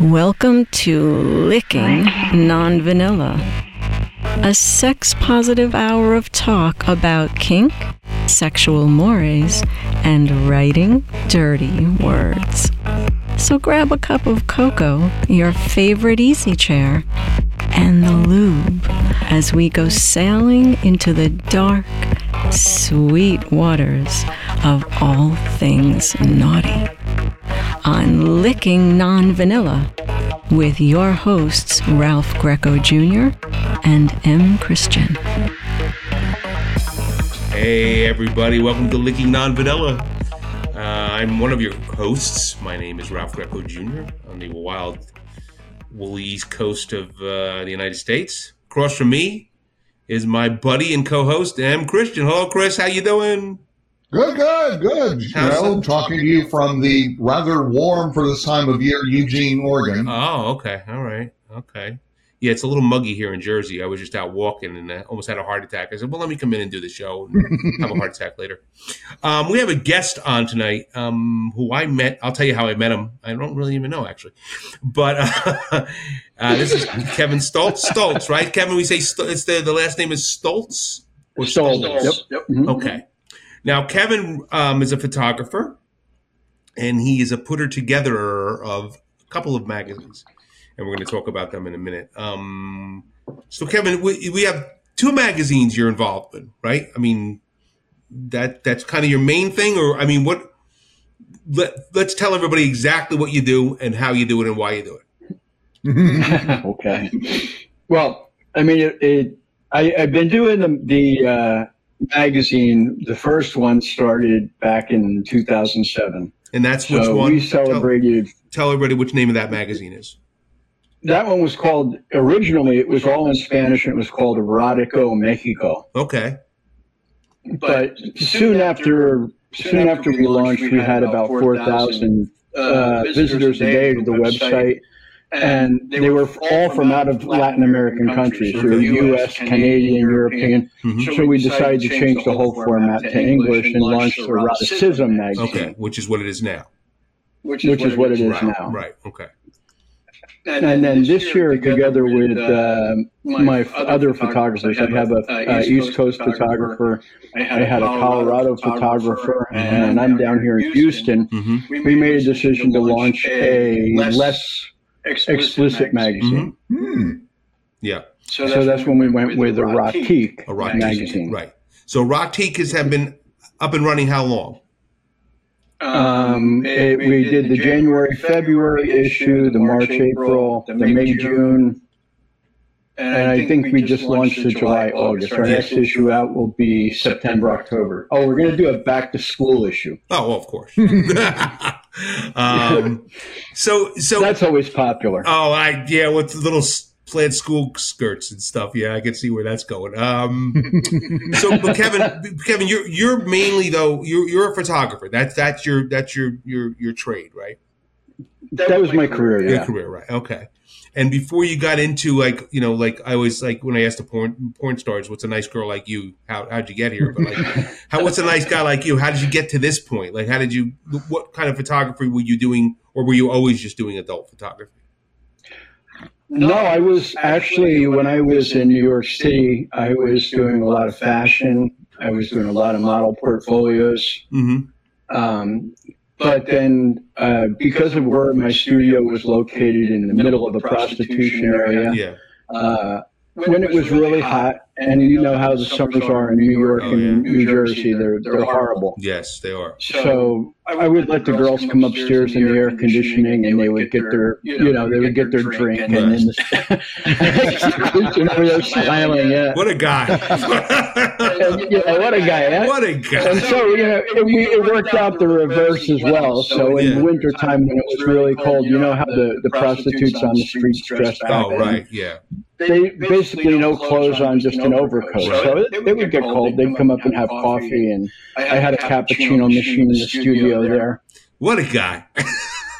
Welcome to Licking Non Vanilla, a sex positive hour of talk about kink, sexual mores, and writing dirty words. So grab a cup of cocoa, your favorite easy chair, and the lube as we go sailing into the dark, sweet waters of all things naughty on Licking Non Vanilla with your hosts, Ralph Greco Jr. and M. Christian. Hey, everybody, welcome to Licking Non Vanilla. Uh, I'm one of your hosts. My name is Ralph Greco Jr. on the wild, woolly east coast of uh, the United States. Across from me is my buddy and co-host M. Christian. Hello, Chris. How you doing? Good, good, good. You know, talking to you from the rather warm for this time of year, Eugene, Oregon. Oh, okay. All right. Okay. Yeah, it's a little muggy here in Jersey. I was just out walking and I almost had a heart attack. I said, well, let me come in and do the show and have a heart attack later. Um, we have a guest on tonight um, who I met. I'll tell you how I met him. I don't really even know, actually. But uh, uh, this is Kevin Stolz. Stolz, right? Kevin, we say St- it's the, the last name is Stolz? Or Stolz. Yep. yep. Mm-hmm. Okay. Now, Kevin um, is a photographer, and he is a putter together of a couple of magazines, and we're going to talk about them in a minute. Um, so, Kevin, we, we have two magazines you're involved in, right? I mean, that that's kind of your main thing, or I mean, what? Let, let's tell everybody exactly what you do and how you do it and why you do it. okay. Well, I mean, it, it I, have been doing the, the uh, magazine, the first one started back in 2007. And that's which so one? We celebrated. Tell, tell, everybody which name of that magazine is. That one was called, originally, it was all in Spanish and it was called Erotico Mexico. Okay. But soon after, soon after we launched, we had about 4,000 uh, visitors a day to the website and they were all from out of Latin American countries, so U.S., Canadian, European. Mm-hmm. So we decided to change the whole format to English and launch the Eroticism magazine. Okay, which is what it is now. Which is, which is what it is right. now. Right. Okay. And, and then this year, together with uh, my other photographers, I have a, a East Coast photographer, I had a Colorado photographer, and I'm down here in Houston. Mm-hmm. We made a decision to launch a less explicit, explicit magazine. Mm-hmm. Hmm. Yeah. So that's, so that's when we went with the Erotique, Erotique magazine. Right. So Erotique has have been up and running how long? Um, it, we did the January, February issue, the March, April, the May, June, and, and I, think, we just launched the July, August. Our next issue out will be September, October. Oh, we're going to do a back to school issue. Oh, well, of course. um, so, so that's always popular. Oh, I yeah, with little plaid school skirts and stuff. Yeah, I can see where that's going. Um, so, but Kevin, Kevin, you're you're mainly though you're you're a photographer. That's that's your that's your your your trade, right? That, that was my career. career yeah. Your career, right? Okay. And before you got into like you know like I always like when I asked the porn porn stars, what's a nice girl like you? How how'd you get here? But like, how what's a nice guy like you? How did you get to this point? Like, how did you? What kind of photography were you doing, or were you always just doing adult photography? No, I was actually when I was in New York City, I was doing a lot of fashion. I was doing a lot of model portfolios. Mm-hmm. Um, but then, uh, because of where my studio was located in the middle of the prostitution area, yeah. uh, when it was really hot, and you know how the summers are in New York oh, and New Jersey, they're they're horrible. Yes, they are. So I would let the girls come upstairs in the air conditioning, and they would get their you know they would get their drink, and then the, you know they're smiling. Yeah. What a guy. yeah, what a guy. Eh? What a guy. And so you know it, we, it worked out the reverse as well. So in yeah. wintertime when it was really cold, you know how the the prostitutes on the streets dressed up. Oh right, yeah they basically no clothes on, just an overcoat. So it, it would get cold. They'd come up and have coffee, and I had a cappuccino machine in the studio there. What a guy!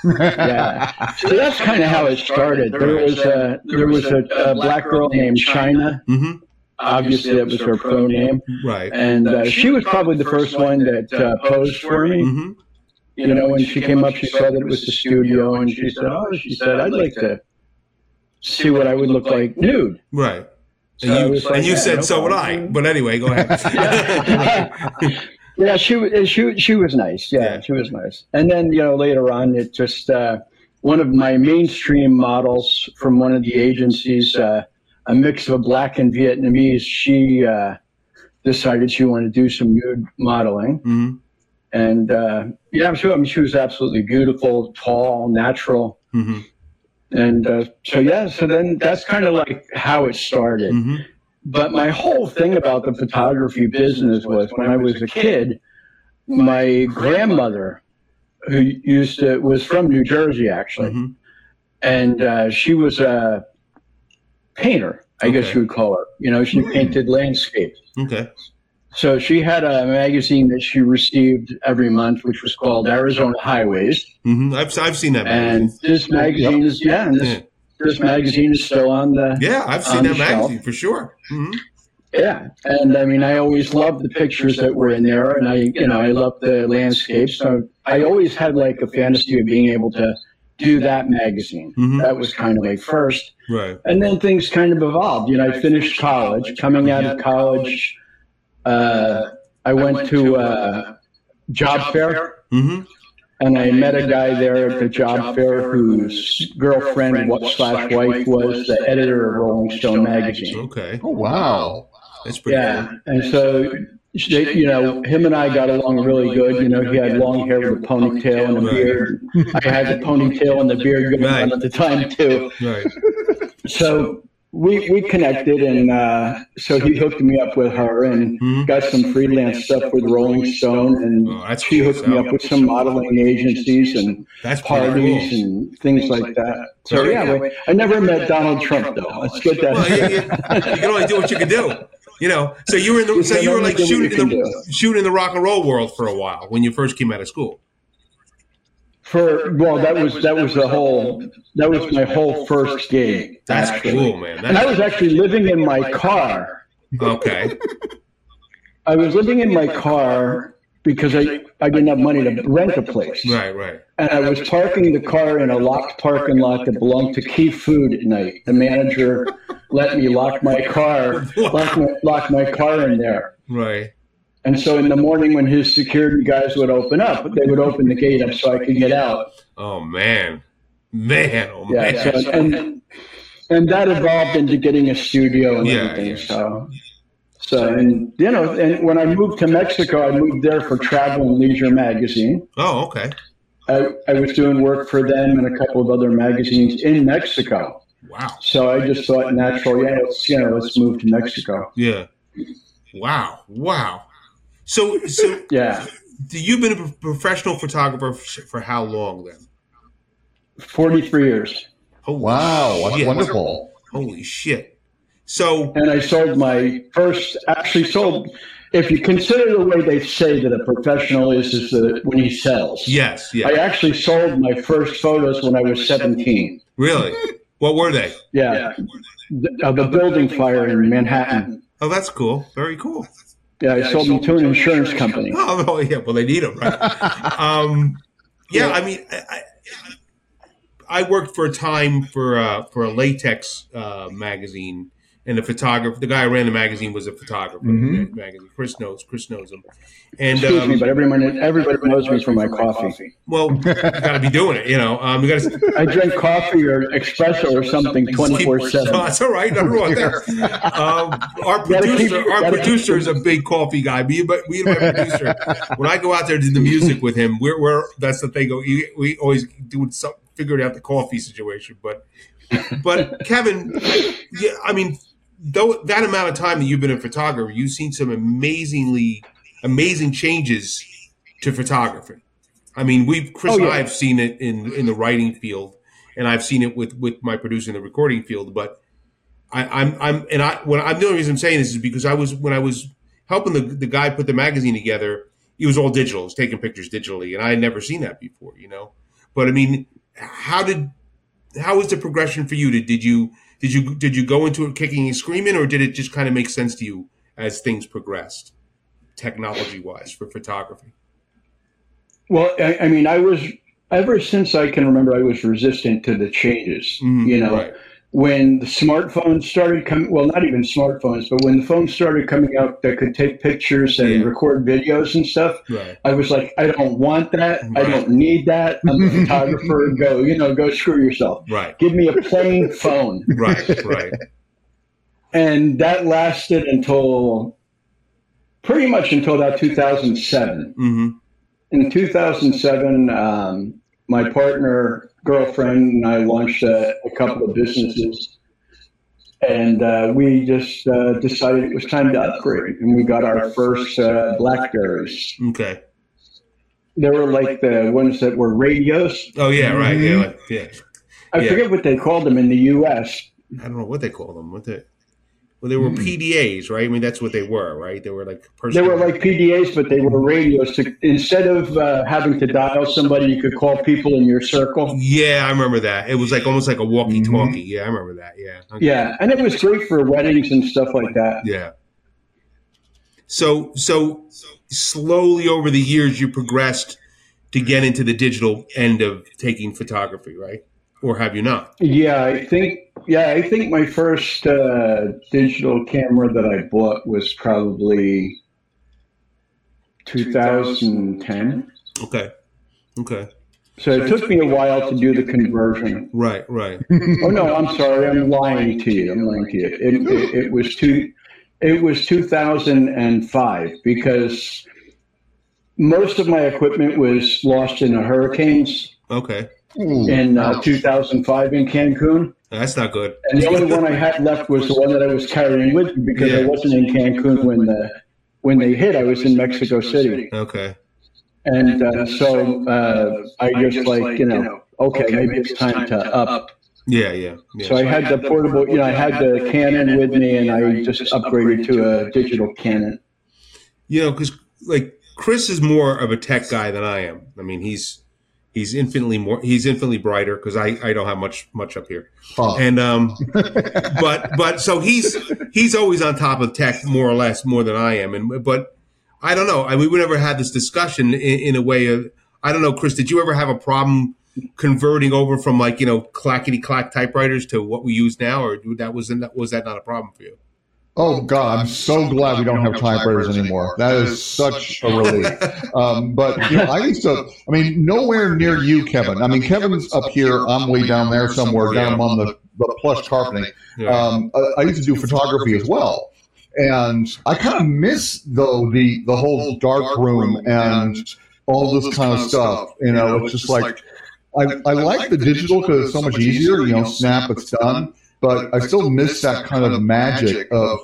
yeah, so that's kind of how it started. There was a there was a, a black girl named China. Mm-hmm. Obviously, that was her pro name, right? And uh, she was probably the first one that uh, posed for me. Mm-hmm. you know, when she came up, she saw that it was the studio, and she said, "Oh, she said, I'd like to see what I would look like nude." Right. So And you, like, and you "Yeah, said, no so would I. But anyway, go ahead. yeah, she was she she was nice. Yeah, Yeah. she was nice. And then you know later on, it just uh, one of my mainstream models from one of the agencies, uh, a mix of a black and Vietnamese. She uh, decided she wanted to do some nude modeling, hmm and uh, yeah, she, I mean, she was absolutely beautiful, tall, natural. hmm And uh, so yeah, so then that's kind of like how it started. hmm But my whole thing about the photography business was when I was a kid, my grandmother, who used to was from New Jersey actually, hmm and uh, she was a painter, I guess you would call her. You know, she painted landscapes. Okay. So she had a magazine that she received every month, which was called Arizona Highways. hmm I've, I've seen that. And magazine. this magazine is yeah, and this, Yeah. this magazine is still on the Yeah, I've seen that the shelf. magazine for sure. hmm Yeah, and I mean, I always loved the pictures that were in there, and I, you know, I loved the landscapes. So I always had like a fantasy of being able to do that magazine. hmm That was kind of my first, Right. and then things kind of evolved. You know, I finished college. Coming out of college, uh, I went to uh, job fair, hmm and I met a guy there at the job fair whose girlfriend what slash wife was the editor of Rolling Stone magazine. Okay. Oh, wow. That's pretty Yeah, and so they, you know, him and I got along really good. You know, he had long hair with a ponytail and a beard. I had the ponytail and the beard going Right. on at the time too. Right. So we we connected, and uh, so he hooked me up with her and Mhm. got some freelance stuff with Rolling Stone, and Oh, she cool. hooked me up with some modeling agencies and That's parties cool. and things like that. So yeah, we, I never met Donald Trump though. Let's get that. Well, you, you, you can only do what you can do. You know, so you were in the, so you were like shooting in the shooting the rock and roll world for a while when you first came out of school. For well, that was that was the whole that was my whole first gig. That's actually. cool, man. And I was actually living in my car. okay. I was living in my car because I, I didn't have money to rent a place. Right, right. And I was parking the car in a locked parking lot that belonged to Key Food at night. The manager let me lock my car, lock my, lock my car in there. Right. And so in the morning when his security guys would open up, they would open the gate up so I could get out. Oh man. Man, oh Yeah. man. So, and and that evolved into getting a studio and Yeah, everything. yeah. So so and you know, and when I moved to Mexico, I moved there for Travel and Leisure magazine. Oh, okay. I, I was doing work for them and a couple of other magazines in Mexico. Wow. So I just thought natural, yeah, let's you know, let's move to Mexico. Yeah. Wow. Wow. So so Yeah. Do you've been a professional photographer f- for how long then? Forty three years. Holy Wow. That's shit. wonderful. Holy shit. So And I sold my first actually sold if you consider the way they say that a professional is is that when he sells. yes, Yeah. I actually sold my first photos when I was 17. Really? What were they? Yeah. The, the building fire in Manhattan. Oh, that's cool. Very cool. Yeah, I sold them to an insurance company. Oh, oh, yeah. Well, they need them, right? um, yeah, I mean, I, I, I worked for a time for uh, for a latex uh, magazine, and the photographer, the guy who ran the magazine, was a photographer. in Mhm. magazine. Chris knows. Chris knows him. And Excuse me, um, but everyone everybody knows me for my coffee. well, you got to be doing it. You know, um, you got to. I drink coffee or espresso or something 24 No, 7. that's all right. Nothing wrong with that. Um, our Gotta keep- producer, our producer is a big coffee guy. Me, but we, my producer, when I go out there to do the music with him, we're, we're that's the thing. We, we always do some figuring out the coffee situation. But, but Kevin, yeah, I mean, though that amount of time that you've been a photographer, you've seen some amazingly amazing changes to photography. I mean, we've Chris Oh, and. I have seen it in in the writing field, and I've seen it with with my producer in the recording field. But I, I'm I'm and I when I'm the only reason I'm saying this is because I was when I was helping the the guy put the magazine together, it was all digital, was taking pictures digitally, and I had never seen that before, you know. But I mean, how did how was the progression for you? Did did you did you did you go into it kicking and screaming, or did it just kind of make sense to you as things progressed, technology wise, for photography? Well, I, I mean, I was ever since I can remember, I was resistant to the changes. Mhm, You know, right. When the smartphones started coming, well, not even smartphones, but when the phones started coming out that could take pictures and Yeah. record videos and stuff, Right. I was like, I don't want that. I don't need that. I'm a photographer. Go, you know, go screw yourself. Right. Give me a plain phone. Right. Right. And that lasted until pretty much until about 2007. hmm In 2007, um, my partner, girlfriend, and I launched a, a couple of businesses. And uh, we just uh, decided it was time to upgrade. And we got our first uh, Blackberries. Okay. They were like the ones that were radios. Oh yeah. Right. Yeah. Like, yeah. I Yeah. forget what they called them in the U.S. I don't know what they call them. What they well, they were Hmm. PDAs, right? I mean, that's what they were, right? They were like personal. They were like PDAs, but they were radios. To, instead of uh, having to dial somebody, you could call people in your circle. Yeah, I remember that. It was like almost like a walkie-talkie. Yeah, I remember that. Yeah. Okay. Yeah, and it was great for weddings and stuff like that. Yeah. So so slowly over the years you progressed to get into the digital end of taking photography, right? Or have you not? Yeah, I think. Yeah, I think my first uh, digital camera that I bought was probably 2010. Okay. Okay. So it took me a while to do the conversion. Right, right. Oh no, I'm sorry, I'm lying to you. I'm lying to you. It, it, it was two. It was 2005 because most of my equipment was lost in the hurricanes Okay. Ooh, in uh, ouch. 2005 in Cancun. That's not good. And the only one I had left was the one that I was carrying with me because I wasn't in Cancun when the when they hit. I was in Mexico City, Okay. and uh, so uh, I just like you know, okay, maybe it's time to up. Yeah, yeah. yeah. So I had the portable, you know, I had the Canon with me, and I just upgraded to a digital Canon. you know, because like Chris is more of a tech guy than I am. I mean, he's he's infinitely more he's infinitely brighter because I I don't have much much up here. Huh. And um, but but so he's he's always on top of tech more or less more than I am. And but I don't know. I mean, we never had this discussion in, in a way of I don't know, Chris. Did you ever have a problem? Converting over from like you know clackety clack typewriters to what we use now, or that was that was that not a problem for you? Oh God, I'm so glad we don't have typewriters anymore. That is such a relief. Um, but you know, I used to. I mean, nowhere near you, Kevin. I mean, Kevin's up here. I'm way down there somewhere, down among the, the plush carpeting. Um, I, I used to do photography as well, and I kind of miss though the the whole dark room and all this kind of stuff. You know, it's just like I, I like the digital because it's so much easier. You know, snap, it's done. But I still miss that kind of magic of,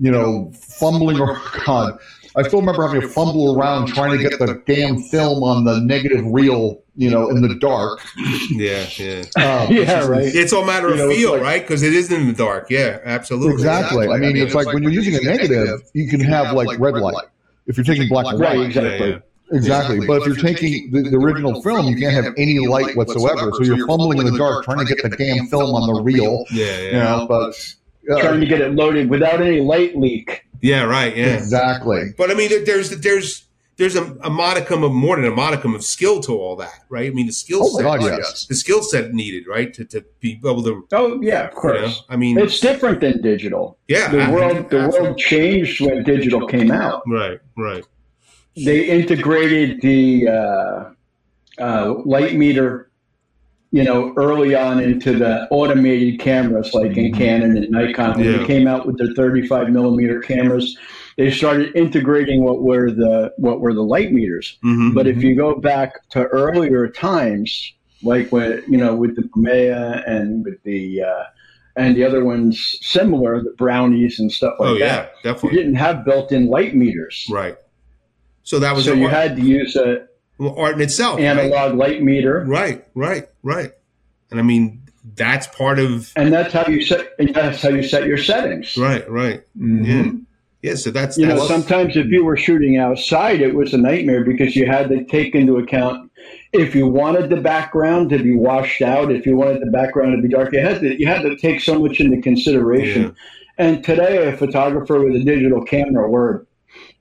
you know, fumbling or God. I still remember having to fumble around trying to get the damn film on the negative reel, you know, in the dark. yeah, yeah. Um, Yeah, right. It's all matter of You know, feel, like- right? Because it is in the dark. Yeah, absolutely. Exactly. I mean, it's like when you're using a negative, you can have like red light. If you're taking black and white, exactly. Yeah, yeah. exactly. But if you're taking the, the original film, you can't have any light whatsoever. So you're fumbling in the dark trying to get the damn film on the reel. Yeah, yeah. You know, but uh, Trying to get it loaded without any light leak. Yeah, right. Yeah. exactly. But I mean, there's there's there's a, a modicum of more than a modicum of skill to all that, right? I mean, the skill Oh set, God, yes. the skill set needed, right, to, to be able to, Oh yeah, of you course. know, I mean, It's different than digital. yeah, The I- world, the world changed when digital came out. right, right, They integrated the uh, uh, light meter, you know, early on into the automated cameras like in Canon and Nikon. When Yeah. they came out with their 35 millimeter cameras, they started integrating what were the what were the light meters. hmm But if you go back to earlier times, like when you know with the Mamiya and with the uh, and the other ones similar, the brownies and stuff like oh yeah, that, you didn't have built-in light meters. right. So that was So you art, had to use a art in itself, right? analog light meter, right, right, right. And I mean, that's part of and that's how you set. And that's how you set your settings. right, right, Mhm. yeah, yeah. So that's You know, sometimes if you were shooting outside, it was a nightmare because you had to take into account if you wanted the background to be washed out, if you wanted the background to be dark, you had to you had to take so much into consideration. Yeah. And today, a photographer with a digital camera, or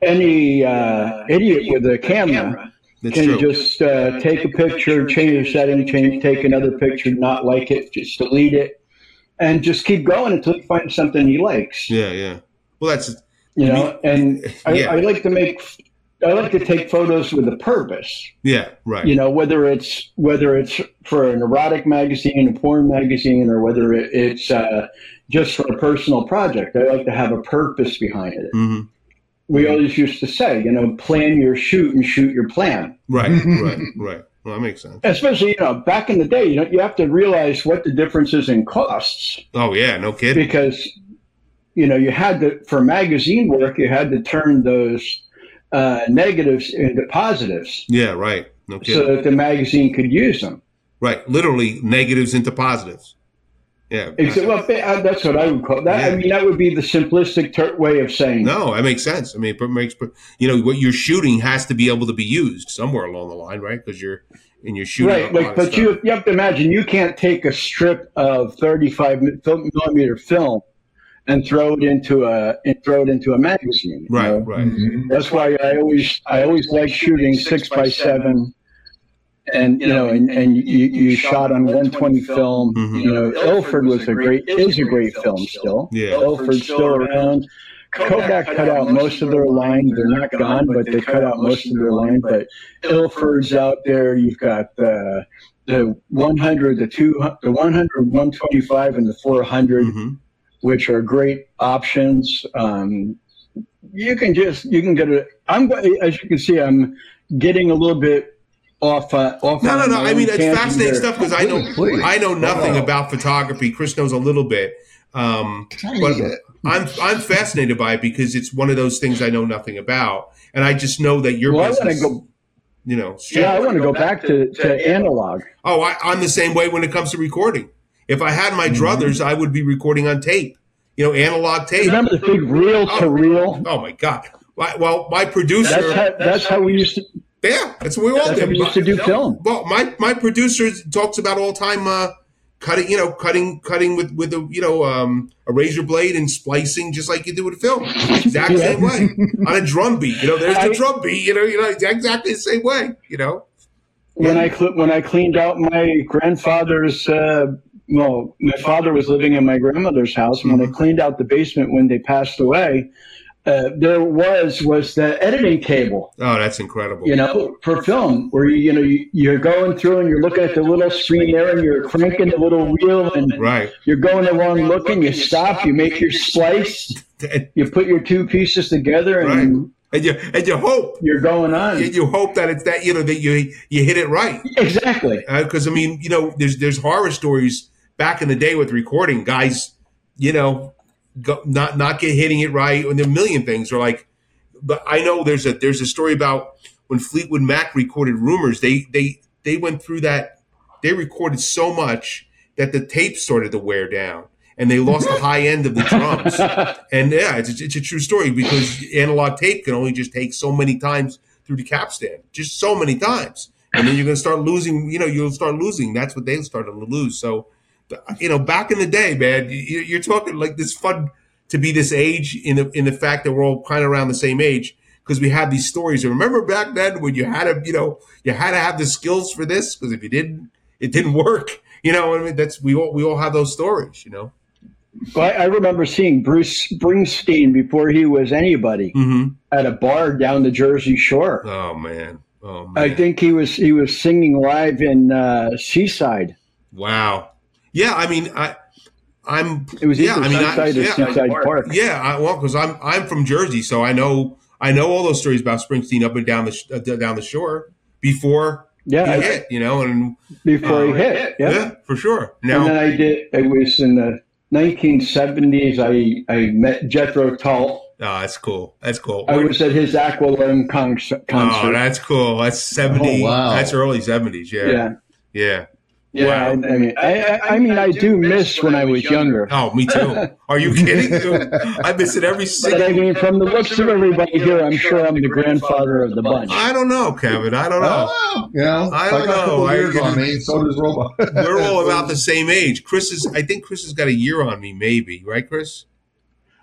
any uh, idiot with a camera, That's can true. just uh, take a picture, change the setting, change, take another picture, not like it, just delete it, and just keep going until you find something he likes. yeah, yeah. Well, that's You know, and I, Yeah. I like to make, I like to take photos with a purpose. yeah, right. You know, whether it's whether it's for an erotic magazine, a porn magazine, or whether it's uh, just for a personal project. I like to have a purpose behind it. hmm We always used to say, you know, plan your shoot and shoot your plan. Right, right, right. Well, that makes sense. Especially, you know, back in the day, you know, you have to realize what the difference is in costs Oh yeah, no kidding. because, you know, you had to for magazine work, you had to turn those uh, negatives into positives Yeah, right. No kidding. so that the magazine could use them. right. Literally negatives into positives. Yeah. Except, well, uh, that's what I would call that. I mean, that would be the simplistic ter- way of saying. No, that makes sense. I mean, it makes you know what you're shooting has to be able to be used somewhere along the line, right? Because you're and you're shooting. Right, like, but stuff. you you have to imagine you can't take a strip of 35 mi- millimeter film and throw it into a and throw it into a magazine. right, know? right. Mhm. That's why I always I always like shooting six by seven, and you know, and, and you, you shot on 120 film. Mhm. You know, Ilford was a great is a great film still. Yeah. Ilford's still around. Kodak cut out most of their line. They're not gone, but they cut out most of their line. But Ilford's out there. You've got the the 100, the 200, the 100, 125, and the 400 hmm which are great options. Um, you can just you can get it. I'm as you can see, I'm getting a little bit off. Uh, off. No, no, no. I mean, it's fascinating there. stuff because I know Please, please. I know nothing Wow. about photography. Chris knows a little bit. Um, but. I'm I'm fascinated by it because it's one of those things I know nothing about, and I just know that your Well, business, go. you know, Yeah, I want to go back to, to analog. Oh, I, I'm the same way when it comes to recording. If I had my Mhm. druthers, I would be recording on tape, you know, analog tape. Remember the big reel to reel? Oh my god! Well, my producer, That's how that's how we used to yeah, that's what we all that's did. we used to do film. Well, my my producer talks about all time uh, cutting, you know, cutting cutting with with a you know um, a razor blade and splicing just like you do with a film, exact Yeah. same way on a drum beat. You know, there's the I- drum beat. You know, you know, exactly the same way. You know, When I cl- when I cleaned out my grandfather's. Uh, well, my father was living in my grandmother's house. and When I cleaned out the basement when they passed away, uh, there was was the editing table. oh, that's incredible. you know, for film, where you, you know you, you're going through and you're looking at the little screen there, and you're cranking the little wheel, and Right. you're going along looking. You stop, you make your splice, you put your two pieces together, and and you and you hope you're going on. you, you hope that it's that you know that you you hit it right Exactly. because I mean you know there's there's horror stories back in the day with recording guys you know go, not not get hitting it right and there are a million things or like but I know there's a there's a story about when Fleetwood Mac recorded Rumors they they they went through that they recorded so much that the tape started to wear down and they lost the high end of the drums and yeah, it's, it's a true story because analog tape can only just take so many times through the capstan, just so many times, and then you're going to start losing. You know, you'll start losing. That's what they started to lose. So, you know, back in the day, man, you- you're talking like this fun to be this age in the in the fact that we're all kind of around the same age because we have these stories. And remember back then when you had to, you know, you had to have the skills for this because if you didn't, it didn't work. You know, what I mean, that's we all we all have those stories. You know. Well, I, I remember seeing Bruce Springsteen before he was anybody Mm-hmm. at a bar down the Jersey Shore. Oh man. Oh man. I think he was he was singing live in uh, Seaside. Wow. Yeah, I mean, I, I'm. It was yeah, either I mean, I, Seaside or yeah, Seaside Park. yeah. I, well, because I'm I'm from Jersey, so I know I know all those stories about Springsteen up and down the sh- uh, down the shore before Yeah, he I- hit. You know, and before he Uh, hit. yeah. Yeah. for sure. And then Now, I did. It was in the 1970s. I I met Jethro Tull. oh, that's cool. That's cool. I was at his Aqualung con- oh, concert. that's cool. That's seventy. Oh, wow. That's early seventies. Yeah, yeah, yeah. Yeah. Wow. I, I mean, I, I, I mean, I do miss when I was younger. Oh, me too. Are you kidding? Dude, I miss it every But. I mean, from the looks of everybody here, I'm sure I'm the grandfather of the bunch. I don't know, Kevin. I don't know. Oh, you I I, don't got a couple know. of years I- on me. So does Robot. We're all about the same age. Chris is. I think Chris has got a year on me, maybe. Right, Chris?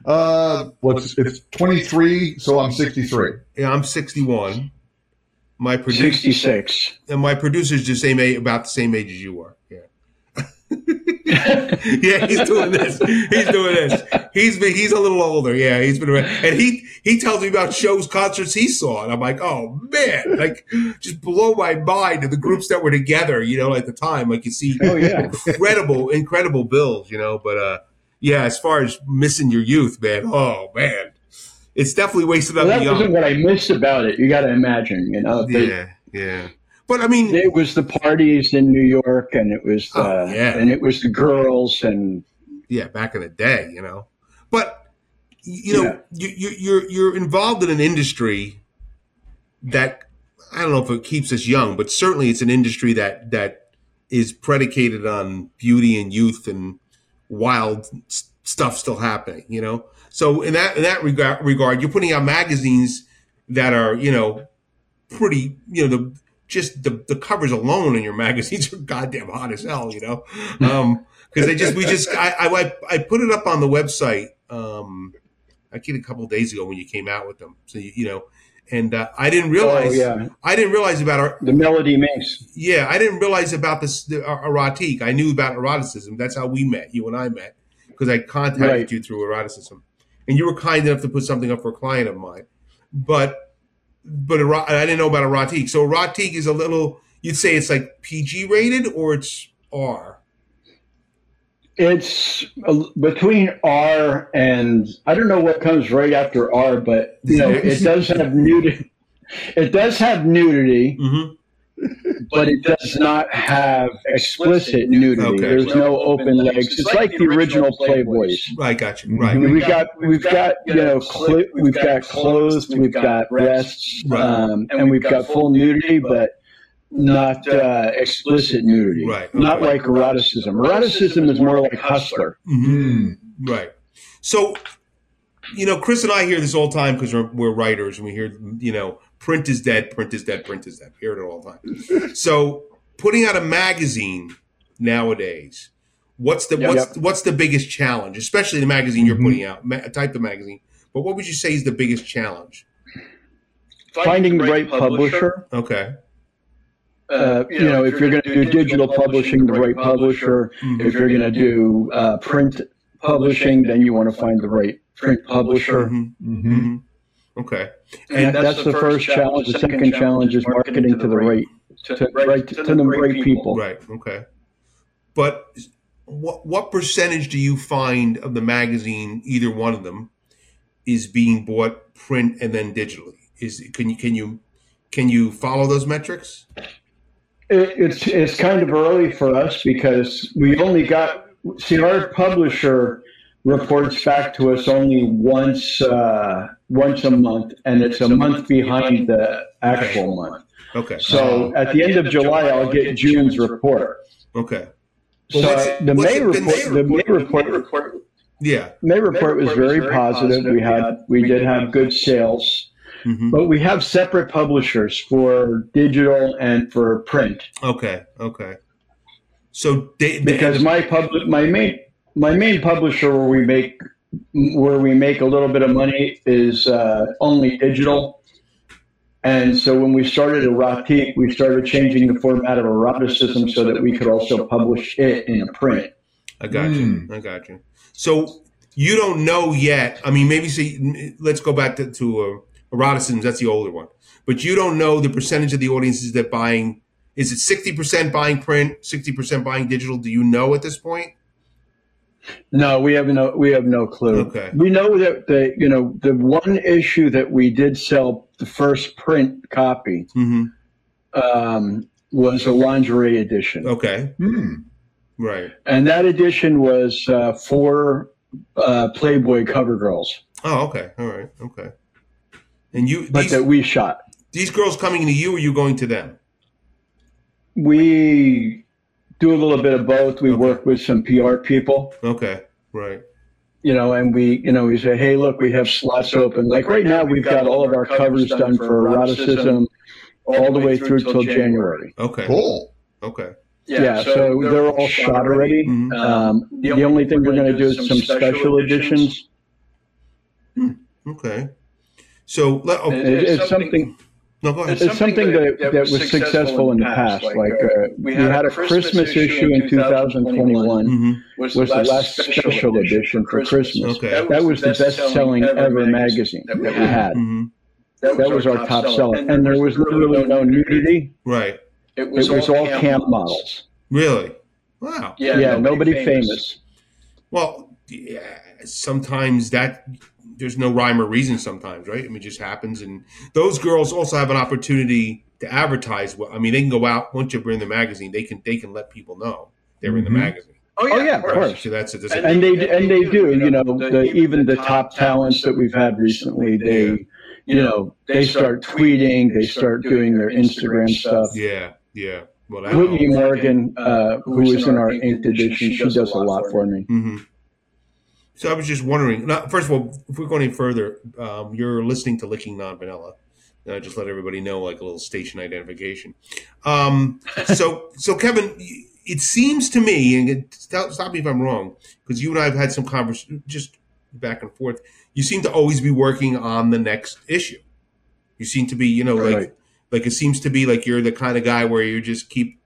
Uh, what's it's 23, so I'm 63. Yeah, I'm 61. My producer, sixty six. and my producer's the same age, about the same age as you are. Yeah. yeah, he's doing this. He's doing this. He's been, he's a little older. Yeah, he's been around, and he he tells me about shows, concerts he saw, and I'm like, oh man, like just blow my mind. And the groups that were together, you know, at the time, like you see, Oh yeah. incredible, incredible bills, you know. But uh, yeah, as far as missing your youth, man, oh man, it's definitely wasted Well, on that the young. wasn't what I missed about it. You got to imagine, you know, the- Yeah, yeah. But I mean, it was the parties in New York, and it was the, Oh, yeah. and it was the girls, and yeah, back in the day, you know. But you know, Yeah. you, you, you're you're involved in an industry that I don't know if it keeps us young, but certainly it's an industry that that is predicated on beauty and youth and wild stuff still happening. You know, so in that in that regard, regard, you're putting out magazines that are you know pretty you know the just the, the covers alone in your magazines are goddamn hot as hell you know? Um because they just we just I, I i put it up on the website um i think a couple days ago when you came out with them. So you, you know and uh, i didn't oh realize yeah, i didn't realize about our the melody mix. yeah i didn't realize about this the uh, erotique. I knew about eroticism. That's how we met you and i met because i contacted Right. you through eroticism and you were kind enough to put something up for a client of mine but but I didn't know about a erotique. So erotique is a little. You'd say it's like PG rated or it's R. It's uh, between R and I don't know what comes right after R, but you know it does have nudity. It does have nudity, Mm-hmm. But it does not have explicit nudity. Okay. There's no open legs. It's like the original Playboys. I got you. Right. We've got we've got you know cli we've got clothes, we've got breasts, Right. um, and we've got full nudity, but not uh, explicit nudity. Right. Not Okay. like eroticism. Eroticism is more like hustler. Mhm. Right. So, you know, Chris and I hear this all the time because we're, we're writers and we hear, you know, print is dead, print is dead, print is dead. We hear it all the time. so, putting out a magazine nowadays, what's the Yep. what's what's the biggest challenge, especially the magazine you're Mhm. putting out, ma- type of magazine. But what would you say is the biggest challenge? Finding the right publisher. Okay. Uh, you know, if you're going to do digital publishing, the right publisher. Mhm. If you're going to do uh, print publishing, then you want to find the right print publisher. Mhm. Mm-hmm. Okay. And that's the first challenge. The second challenge is marketing to the right, to, right to, the right people. Right. Okay. But what what percentage do you find of the magazine, either one of them, is being bought print and then digitally? Is can you can you can you follow those metrics? It, it's it's kind of early for us because we only got see our publisher reports back to us only once uh, once a month, and it's a month behind the actual month. Okay. So at the end of July, I'll get June's report. Okay. So Well, the May it been report, the May report, report Yeah. May report was very positive. We had we did have good sales, hmm but we have separate publishers for digital and for print. Okay. Okay. So they, they because my public my main my main publisher where we make where we make a little bit of money is uh, only digital and so when we started erotic we started changing the format of eroticism so that we could also publish it in a print I got you. I got you. So you don't know yet. I mean, maybe see. Let's go back to, to uh, eroticism. That's the older one. But you don't know the percentage of the audiences that buying. Is it sixty percent buying print, sixty percent buying digital? Do you know at this point? No we have no we have no clue Okay. we know that the you know the one issue that we did sell the first print copy Mm-hmm. um, was a lingerie edition Okay. Hmm. Right. and that edition was uh, for uh, Playboy cover girls, Oh, okay. All right. Okay. And you but these, that we shot. these girls coming to you, or you going to them? We do a little bit of both. We Okay. work with some PR people, Okay. Right. you know, and we, you know, we say, hey, look, we have slots open. Like right now, we've got all of our covers done for eroticism all the way through till January. Okay. Cool. Okay. Yeah, so they're all shot already. Mhm. Um, the only thing we're going to do is some special editions. Okay. So let. Oh, It- It's something. No, go ahead. It's something that, that was successful in the past. Like uh, we had a Christmas issue in 2021 hmm was the last special edition for Christmas. Okay. That was the best-selling ever magazine that we had. hmm That was our top seller, and there was literally no nudity. Right. It was all camp models. Really? Wow. Yeah, nobody famous. Well, yeah, sometimes that there's no rhyme or reason. Sometimes, right? I mean, it just happens. And those girls also have an opportunity to advertise. Well, I mean, they can go out once you're in the magazine. They can they can let people know they're in the Mhm. magazine. Oh yeah, yeah, of course. So that's it. And they and they do. You know, the, even the top talents that we've had recently, they, you know, they start tweeting, they start doing their Instagram stuff. Yeah, yeah. Well, Whitney Morgan, uh, who is in our inked edition, she does a lot for me. hmm So I was just wondering. Now, first of all, if we're going any further, um, you're listening to Licking Non Vanilla. Uh, just let everybody know, like a little station identification. Um, so, so Kevin, it seems to me, and it, stop, stop me if I'm wrong, because you and I have had some conversation, just back and forth. You seem to always be working on the next issue. You seem to be, you know, like, like it seems to be like you're the kind of guy where you just keep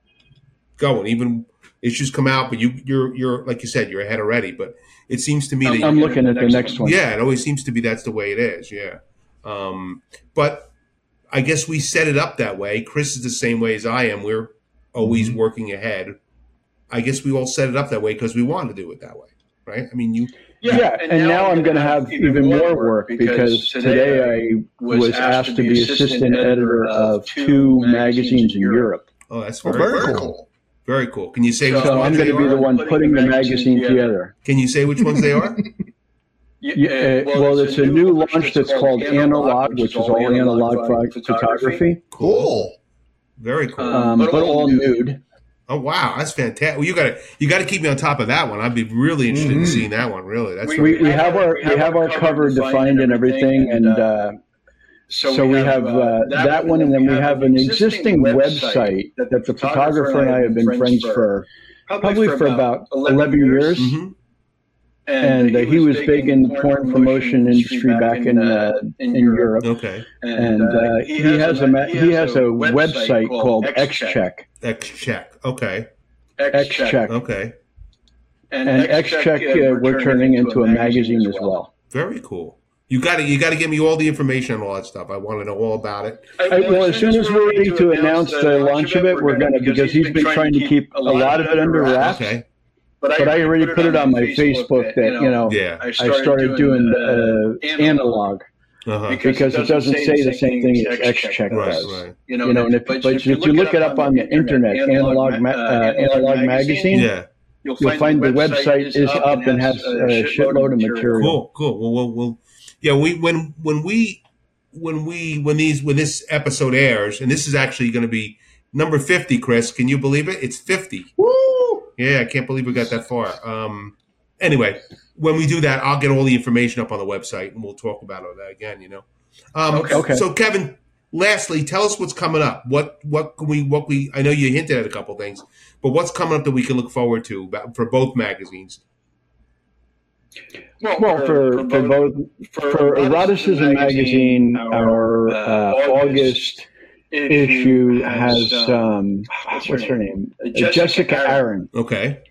going, even issues come out, but you, you're, you're like you said, you're ahead already. But it seems to me that I'm looking at the next one. yeah, it always seems to be that's the way it is. Yeah. Um, but I guess we set it up that way. Chris is the same way as I am. We're always Mhm. working ahead. I guess we all set it up that way because we wanted to do it that way, right? I mean, you. Yeah, and now I'm going to have even more work because today I was asked to be assistant editor of two magazines in Europe. Oh, that's Oh, very, very cool. cool. Very cool. Can you say which So I'm going to be the one putting the magazine together. Can you say which ones they are? Yeah, uh, well, it's a new launch that's called Analog, which is all analog pho- photography, Cool. Very cool. um, but all nude. Oh wow, that's fantastic. Well, you got to you got to keep me on top of that one. I'd be really interested in Mhm. seeing that one. Really, that's We, we have our we have our cover defined and everything, and uh, so we have uh, that one, and then we have an existing website that the photographer and I have been friends for probably for about 11 years. Mhm. And uh, he was big in the porn promotion industry back in uh, in Europe, Okay. and uh, he has a he has a website called XCheck. X check. Okay. XCheck, Okay. and XCheck uh, we're turning into a magazine as well. Very cool. You got to you got to give me all the information and all that stuff. I want to know all about it. I, well, as soon as we're ready to announce the launch of it, we're gonna because he's been trying to keep a lot of it under wraps. Okay. But I already put it on my Facebook that you know Yeah. I started doing uh, analog Uh-huh. because it doesn't say the same thing as XCheck Right. does. Right. You know, and if, but if you look it up on the internet, analog ma- uh, analog magazine, Yeah. you'll find the website is up and has a shitload of material. Cool. Cool. Well, well, well, yeah. We when when we when we when these when this episode airs, and this is actually going to be number fifty. Chris, can you believe it? It's fifty. Woo! Yeah, I can't believe we got that far. Um, anyway, when we do that, I'll get all the information up on the website, and we'll talk about it again. You know. Um, Okay. Okay. So, Kevin, lastly, tell us what's coming up. What what can we what we? I know you hinted at a couple things, but what's coming up that we can look forward to for both magazines? Well, for, for both for Eroticism magazine, our uh, August issue has um, what's her name? Uh, Jessica Aaron. Okay.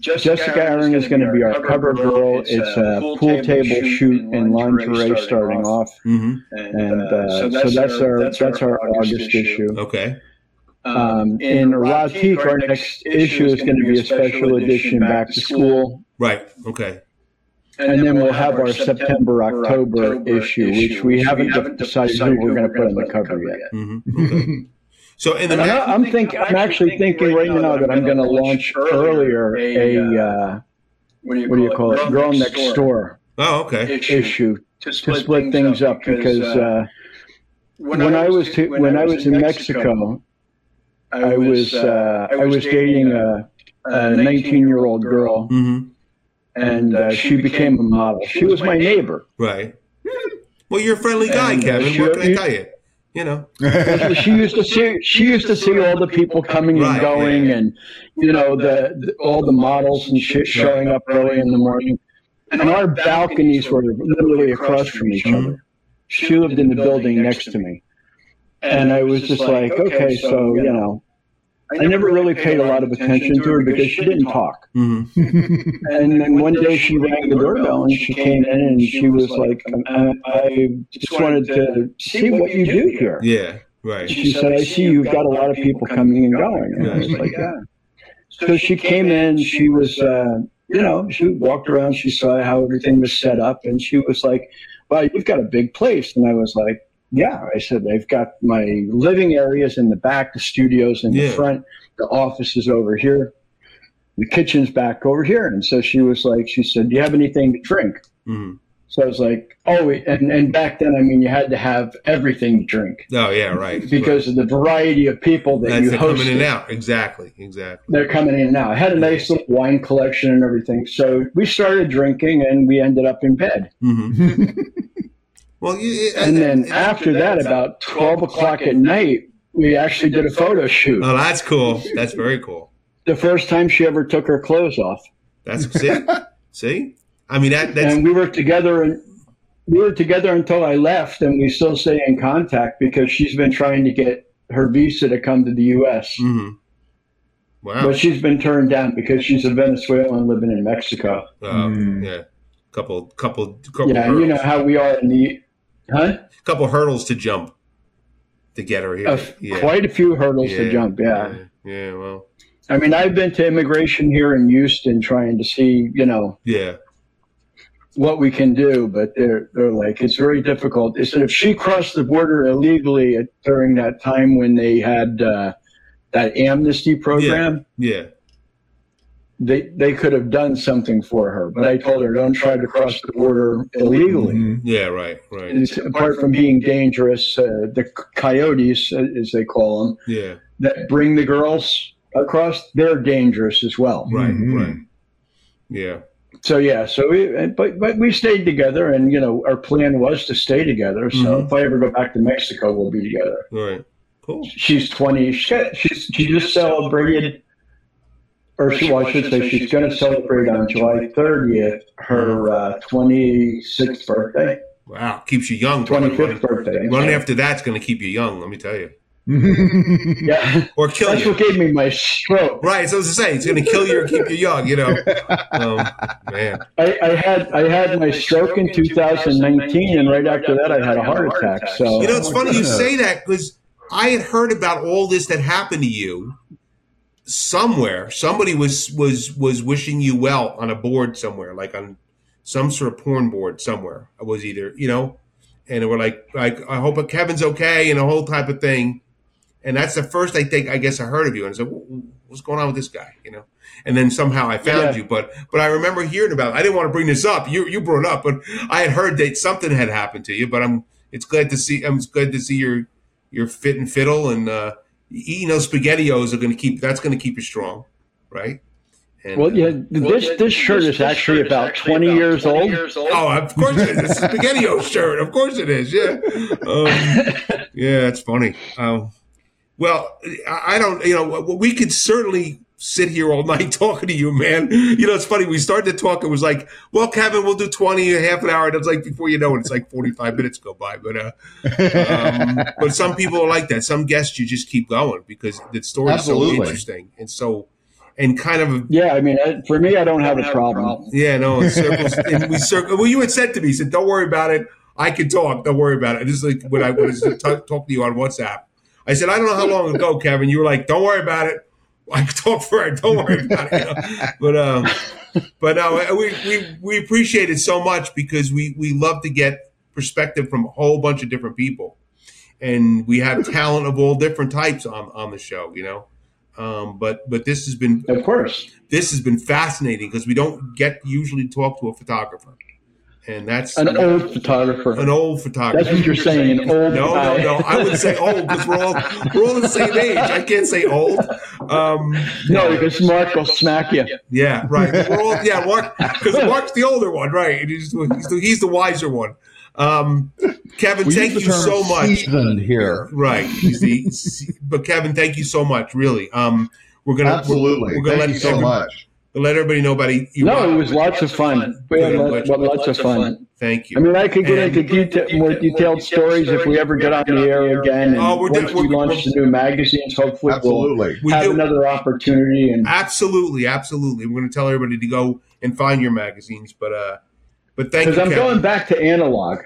Jessica Aaron is going to be our cover girl. It's a pool table shoot in lingerie starting off, Mm-hmm. and uh, so that's our that's our August issue. Okay. Um, in Erotique, our next issue is going to be a special edition back to school. Right. Okay. And then we'll have our September October issue, which we haven't decided who we're going to put on the cover yet. Mm-hmm. Okay. So, in the And I'm, ma- I'm thinking, I'm actually thinking right now that I'm going to launch earlier a uh, what do you call it, Girl Next Door oh, okay. issue to split things up because uh, when I was to, when I was in Mexico, I was uh, I was dating a 19 year old girl, Mm-hmm. And uh, she became a model. She was my neighbor. Right. Well, you're a friendly guy, And, uh, Kevin. she- what can I tell you? You know. she used to see she used to see all the people coming and going yeah. and you know the, the all the models and shit showing up early in the morning and our balconies were literally across from each Mhm. other she lived in the building next to me and I was just like, okay, so you know, I never really paid a lot of attention to her because she didn't talk. Mm-hmm. And then one day she rang the doorbell and she came in and she was like, I, I just wanted to see what you do here. Yeah. Right. She said, I see you've got a lot of people coming and going. And I was like, yeah. So she came in, she was, uh, you know, she walked around, she saw how everything was set up, and she was like, wow, you've got a big place. And I was like, yeah. I said, they've got my living areas in the back, the studios in Yeah. the front, the office is over here, the kitchen's back over here. And so she was like, she said, do you have anything to drink? Mm-hmm. So I was like, oh, and, and back then, I mean, you had to have everything to drink Oh yeah. Right. because of the variety of people that That's you the hosted. coming in and out. Exactly. Exactly. They're coming in now. I had a nice little wine collection and everything. So we started drinking and we ended up in bed. Mm-hmm. well, you, And then after that, about 12 o'clock at night, we actually did a photo shoot. Oh, that's cool. That's very cool. The first time she ever took her clothes off. That's see, see. I mean that that's And we were together and we were together until I left and we still stay in contact because she's been trying to get her visa to come to the US. hmm wow. But she's been turned down because she's a Venezuelan living in Mexico. Um, Yeah, couple, couple, couple, Yeah, and you know how we are in the huh? A couple hurdles to jump to get her here. Uh, yeah. Quite a few hurdles yeah, to jump. Yeah. yeah, yeah. Well, I mean, I've been to immigration here in Houston trying to see, you know, yeah, what we can do, but they're they're like it's very difficult. They said if she crossed the border illegally at, during that time when they had uh, that amnesty program, yeah, they they could have done something for her. But I told her don't try to cross the border illegally. Mhm. yeah. Right, right. It's, apart from being dangerous, uh, the coyotes, uh, as they call them, Yeah, that bring the girls across, they're dangerous as well. right, Mhm. right. Yeah, So yeah, so we but but we stayed together, and you know our plan was to stay together. So Mhm. if I ever go back to Mexico, we'll be together. right. Cool. She's twenty. She, she's she just celebrated, or she, well, I should say she's going to celebrate on July thirtieth her uh, twenty sixth birthday, Wow, keeps you young. 25th Running, fifth birthday. running after that's going to keep you young. Let me tell you, Yeah, or kill that's you. what gave me my stroke. Right. So I was to say, it's going to kill you or keep you young. You know, um, man. I, I had I had my stroke in 2019, and right after that, I had a heart attack. So You know, it's funny you say that because I had heard about all this that happened to you somewhere. Somebody was was was wishing you well on a board somewhere, like on some sort of porn board somewhere. I was either, you know, and they were like, like I hope Kevin's okay and a whole type of thing. And that's the first I think I guess I heard of you, and I said, "Wh- "What's going on with this guy?" You know. And then somehow I found Yeah. you, but but I remember hearing about. It. I didn't want to bring this up. You you brought it up, but I had heard that something had happened to you. But I'm it's glad to see. I'm glad to see you're you're fit and fiddle, and uh, eating those spaghettios are going to keep. That's going to keep you strong, right? And, Well, uh, yeah, this this shirt is actually about 20 years old. Oh, of course it is. It's a spaghetti shirt. Of course it is. Yeah. Um, yeah, it's funny. Um, well, I I don't, you know, we could certainly sit here all night talking to you, man. You know, it's funny. We started to talk. It was like, well, Kevin, we'll do 20, half an hour. And it's like, before you know it, it's like 45 minutes go by. But, uh, um, but some people are like that. Some guests, you just keep going because the story is so interesting. And so, and kind of Yeah, I mean, for me, I don't have a problem. yeah, no, it circles. and we circle. Well, you had said to me, you said, "Don't worry about it. I can talk. Don't worry about it." This is like when I was t- talk to you on WhatsApp. I said, "I don't know how long ago, Kevin." You were like, "Don't worry about it. I can talk for it. Don't worry about it." You know? But um, but no, we, we we appreciate it so much because we we love to get perspective from a whole bunch of different people, and we have talent of all different types on on the show. You know. Um, but but this has been Of course. this has been fascinating because we don't get usually talk to a photographer, and that's An old photographer. an old photographer. That's what you're saying, an old no, guy. no, no. I would say old because we're all we're all the same age. I can't say old. Um, No, because Mark will smack you. yeah, right. We're all yeah, Mark because Mark's the older one, right? And he's, he's, the, he's the wiser one. Um, Kevin, We thank you so much. Seasoned here. Right. He's the, but Kevin, thank you so much. Really. Um, we're gonna Absolutely. We're, we're gonna Thank let you so every- much. let everybody know about you. No, it was lots of fun. We had lots, lots of fun. Thank you. I mean, I could get And- into deta- more detailed stories if we ever get on the air again. And Oh, we're once de- we we're- launch the new magazines, hopefully Absolutely. We we'll have do- another opportunity. And Absolutely, absolutely. We're going to tell everybody to go and find your magazines, but uh, but thank you. because I'm Kevin. going back to analog,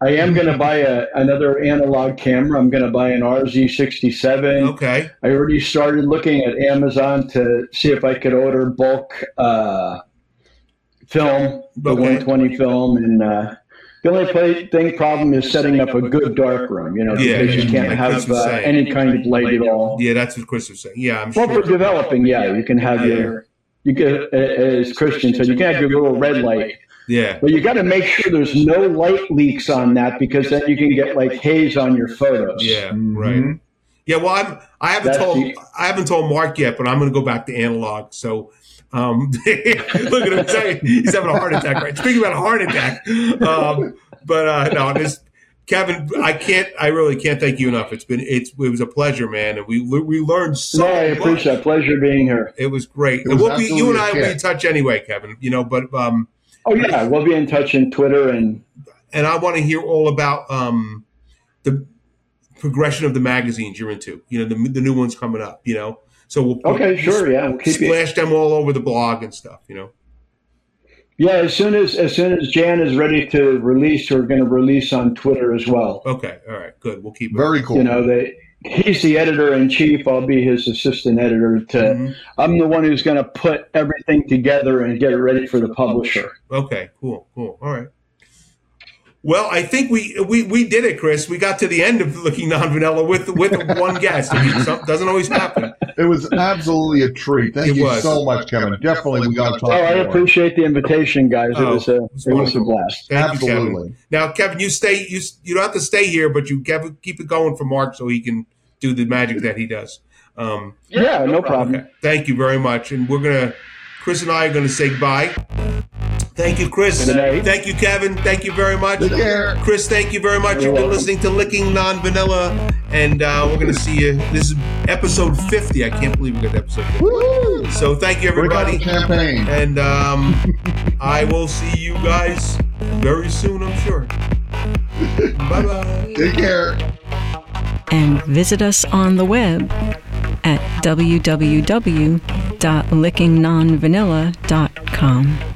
I am going to buy a, another analog camera. I'm going to buy an RZ67. Okay. I already started looking at Amazon to see if I could order bulk uh, film, the Okay. 120 film, and uh, the only play, thing problem is setting up a good dark room. You know, Yeah, because you can't Chris have uh, any kind of light at all. Yeah, that's what Chris was saying. Yeah, I'm Well, sure. for developing, yeah, you can have your. You get, as Christian said, you can have your little red light, Yeah. but you got to make sure there's no light leaks on that because then you can get like haze on your photos. Yeah. Mhm. Right. Yeah. Well, I'm. I haven't That's told. the- I haven't told Mark yet, but I'm going to go back to analog. So. Um, look at him saying he's having a heart attack. Right. Speaking about a heart attack, um, but uh, no, this Kevin, I can't. I really can't thank you enough. It's been. It's. It was a pleasure, man, and we we learned so. No, I much. appreciate it. Pleasure being here. It was great. It and was we'll be, you and absolutely I a will be in touch anyway, Kevin. You know, but um, Oh yeah, we'll be in touch in Twitter and and I want to hear all about um, the progression of the magazines you're into. You know, the the new ones coming up. You know, so we'll put- okay, sure, yeah, we'll keep you. splash them all over the blog and stuff. You know. Yeah, as soon as as soon as Jan is ready to release, we're going to release on Twitter as well. Okay. All right. Good. We'll keep it. Very cool. You know, they he's the editor in chief. I'll be his assistant editor. To Mhm. I'm the one who's going to put everything together and get it ready for the publisher. Okay. Cool. Cool. All right. Well, I think we, we we did it, Chris. We got to the end of Licking Non-Vanilla with with one guest. I mean, some, doesn't always happen. It was absolutely a treat. Thank It you was. so much, Kevin. Definitely, we got to talk Oh, I appreciate the invitation, guys. It Oh, was a it it was was a blast. Thank you, Kevin. Absolutely. Now, Kevin, you stay. You you don't have to stay here, but you keep keep it going for Mark so he can do the magic that he does. Um, Yeah, no problem. okay. Thank you very much, and we're gonna. Chris and I are gonna say goodbye. Thank you, Chris. Thank you, Kevin. Thank you very much. Chris, thank you very much. You're You've been listening to Licking Non Vanilla, and uh, we're gonna see you. This is episode fifty. I can't believe we got to episode fifty. Woo! So thank you, everybody, the champagne. and um, I will see you guys very soon. I'm sure. bye bye. Take care. and visit us on the web at www.lickingnonvanilla.com.